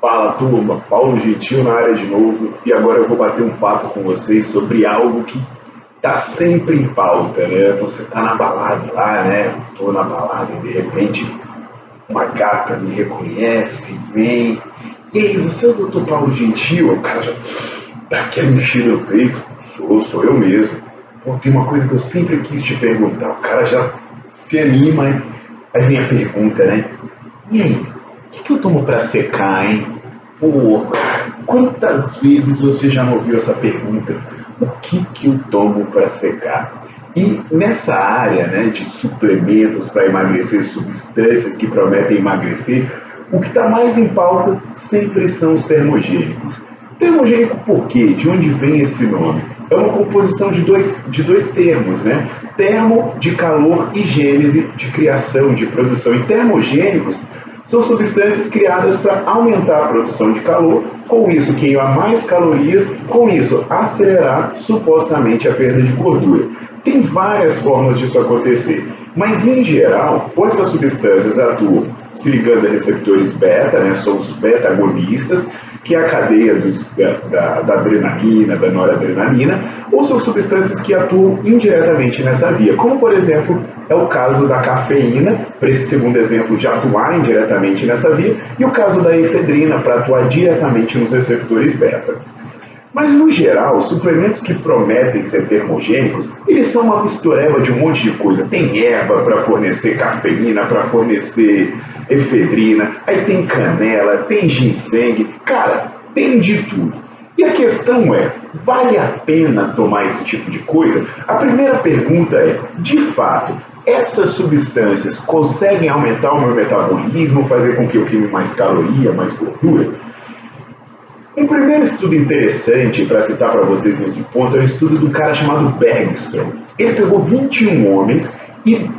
Fala turma, Paulo Gentil na área de novo e agora eu vou bater um papo com vocês sobre algo que tá sempre em pauta, né? Você tá na balada lá, né? Tô na balada e de repente uma gata me reconhece, vem. E aí, você é o doutor Paulo Gentil? O cara já dá aquele mexido no peito. Sou, sou eu mesmo. Pô, tem uma coisa que eu sempre quis te perguntar. O cara já se anima, aí vem a pergunta, né? E aí, que, que eu tomo para secar, hein? Pô, quantas vezes você já não ouviu essa pergunta? O que, que eu tomo para secar? E nessa área né, de suplementos para emagrecer, substâncias que prometem emagrecer, o que está mais em pauta sempre são os termogênicos. Termogênico por quê? De onde vem esse nome? É uma composição de dois, de dois termos, né? Termo de calor e gênese de criação, de produção. E termogênicos são substâncias criadas para aumentar a produção de calor, com isso queimar mais calorias, com isso acelerar supostamente a perda de gordura. Tem várias formas disso acontecer, mas em geral, ou essas substâncias atuam se ligando a receptores beta, né, são os beta-agonistas, que é a cadeia dos, da, da, da, adrenalina, da noradrenalina, ou são substâncias que atuam indiretamente nessa via, como por exemplo é o caso da cafeína, para esse segundo exemplo de atuar indiretamente nessa via, e o caso da efedrina, para atuar diretamente nos receptores beta. Mas, no geral, suplementos que prometem ser termogênicos, eles são uma mistureba de um monte de coisa. Tem erva para fornecer cafeína, para fornecer efedrina, aí tem canela, tem ginseng, cara, tem de tudo. E a questão é, vale a pena tomar esse tipo de coisa? A primeira pergunta é, de fato, essas substâncias conseguem aumentar o meu metabolismo, fazer com que eu queime mais caloria, mais gordura? Um primeiro estudo interessante para citar para vocês nesse ponto é o estudo do cara chamado Bergstrom. Ele pegou 21 homens e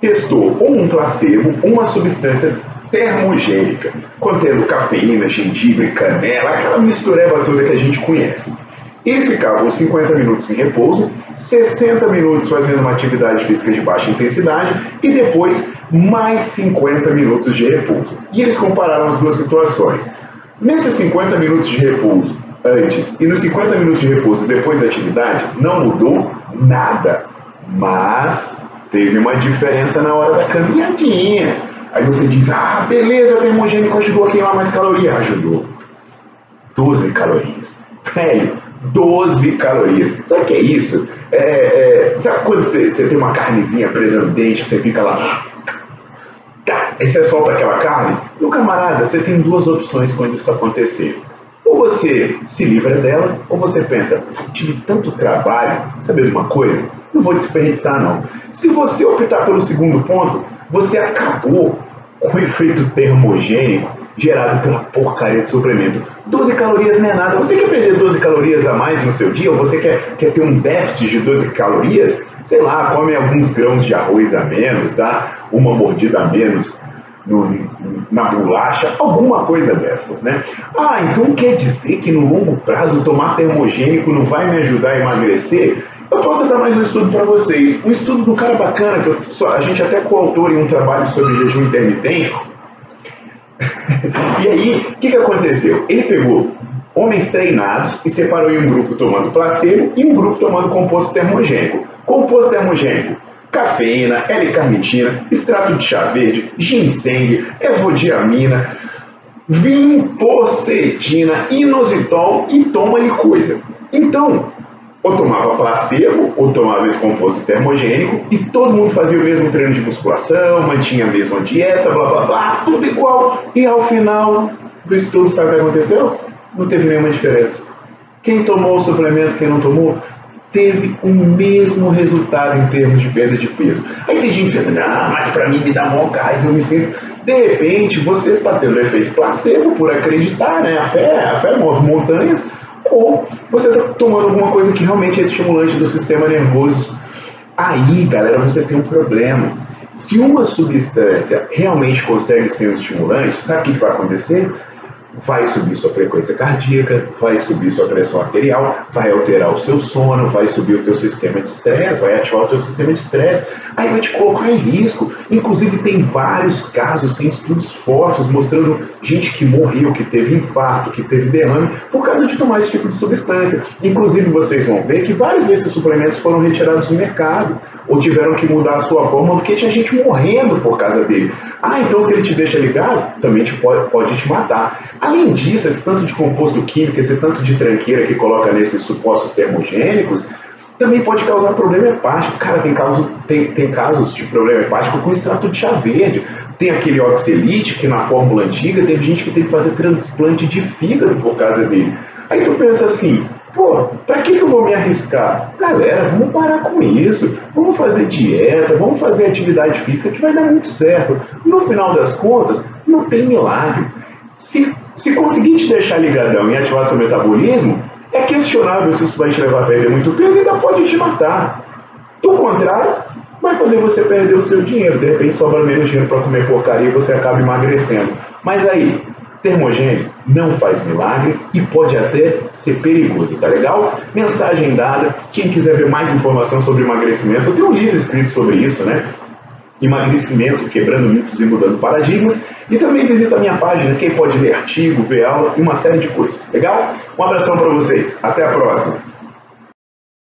testou ou um placebo ou uma substância termogênica, contendo cafeína, gengibre, canela, aquela mistureba toda que a gente conhece. Eles ficavam 50 minutos em repouso, 60 minutos fazendo uma atividade física de baixa intensidade e depois mais 50 minutos de repouso. E eles compararam as duas situações. Nesses 50 minutos de repouso antes e nos 50 minutos de repouso depois da atividade, não mudou nada. Mas teve uma diferença na hora da caminhadinha. Aí você diz, ah, beleza, termogênico ajudou a queimar mais calorias. Ajudou. 12 calorias. Velho, 12 calorias. Sabe o que é isso? É, é, sabe quando você, você tem uma carnezinha presa no dente, você fica lá você solta aquela carne. Meu camarada, você tem duas opções quando isso acontecer. Ou você se livra dela, ou você pensa, tive tanto trabalho, saber de uma coisa? Não vou desperdiçar não. Se você optar pelo segundo ponto, você acabou com o efeito termogênico gerado pela porcaria de suplemento. 12 calorias não é nada. Você quer perder 12 calorias a mais no seu dia? Ou você quer, quer ter um déficit de 12 calorias? Sei lá, come alguns grãos de arroz a menos, dá uma mordida a menos no, na bolacha, alguma coisa dessas, né? Ah, então quer dizer que no longo prazo tomar termogênico não vai me ajudar a emagrecer? Eu posso dar mais um estudo para vocês. Um estudo do cara bacana, que a gente até coautor em um trabalho sobre jejum intermitente, e aí, o que, que aconteceu? Ele pegou homens treinados e separou em um grupo tomando placebo e um grupo tomando composto termogênico. Composto termogênico, cafeína, L-carnitina, extrato de chá verde, ginseng, evodiamina, vinho, pocetina, inositol e toma-lhe coisa. Então, ou tomava placebo, ou tomava esse composto termogênico, e todo mundo fazia o mesmo treino de musculação, mantinha a mesma dieta, blá blá blá, tudo igual. E ao final do estudo, sabe o que aconteceu? Não teve nenhuma diferença. Quem tomou o suplemento, quem não tomou, teve o mesmo resultado em termos de perda de peso. Aí tem gente dizendo, ah, mas para mim me dá mó gás, eu me sinto. De repente, você está tendo o efeito placebo por acreditar, né? A fé, a fé move montanhas, ou você está tomando alguma coisa que realmente é estimulante do sistema nervoso. Aí, galera, você tem um problema. Se uma substância realmente consegue ser um estimulante, sabe o que vai acontecer? Vai subir sua frequência cardíaca, vai subir sua pressão arterial, vai alterar o seu sono, vai subir o teu sistema de estresse, vai ativar o teu sistema de estresse, aí vai te colocar em risco. Inclusive tem vários casos, tem estudos fortes mostrando gente que morreu, que teve infarto, que teve derrame por causa de tomar esse tipo de substância. Inclusive vocês vão ver que vários desses suplementos foram retirados do mercado ou tiveram que mudar a sua forma porque tinha gente morrendo por causa dele. Ah, então se ele te deixa ligado, também te pode, pode te matar. Além disso, esse tanto de composto químico, esse tanto de tranqueira que coloca nesses supostos termogênicos, também pode causar problema hepático. Cara, tem casos, tem, tem casos de problema hepático com extrato de chá verde. Tem aquele oxelite, que na fórmula antiga teve gente que tem que fazer transplante de fígado por causa dele. Aí tu pensa assim, pô, pra que, que eu vou me arriscar? Galera, vamos parar com isso. Vamos fazer dieta, vamos fazer atividade física que vai dar muito certo. No final das contas, não tem milagre. Se, se conseguir te deixar ligadão e ativar seu metabolismo, é questionável se isso vai te levar a perder muito peso e ainda pode te matar. Do contrário, vai fazer você perder o seu dinheiro. De repente sobra menos dinheiro para comer porcaria e você acaba emagrecendo. Mas aí, termogênico não faz milagre e pode até ser perigoso, tá legal? Mensagem dada. Quem quiser ver mais informação sobre emagrecimento, eu tenho um livro escrito sobre isso, né? Emagrecimento, quebrando mitos e mudando paradigmas. E também visita a minha página, quem pode ler artigo, ver aula e uma série de coisas. Legal? Um abração para vocês. Até a próxima.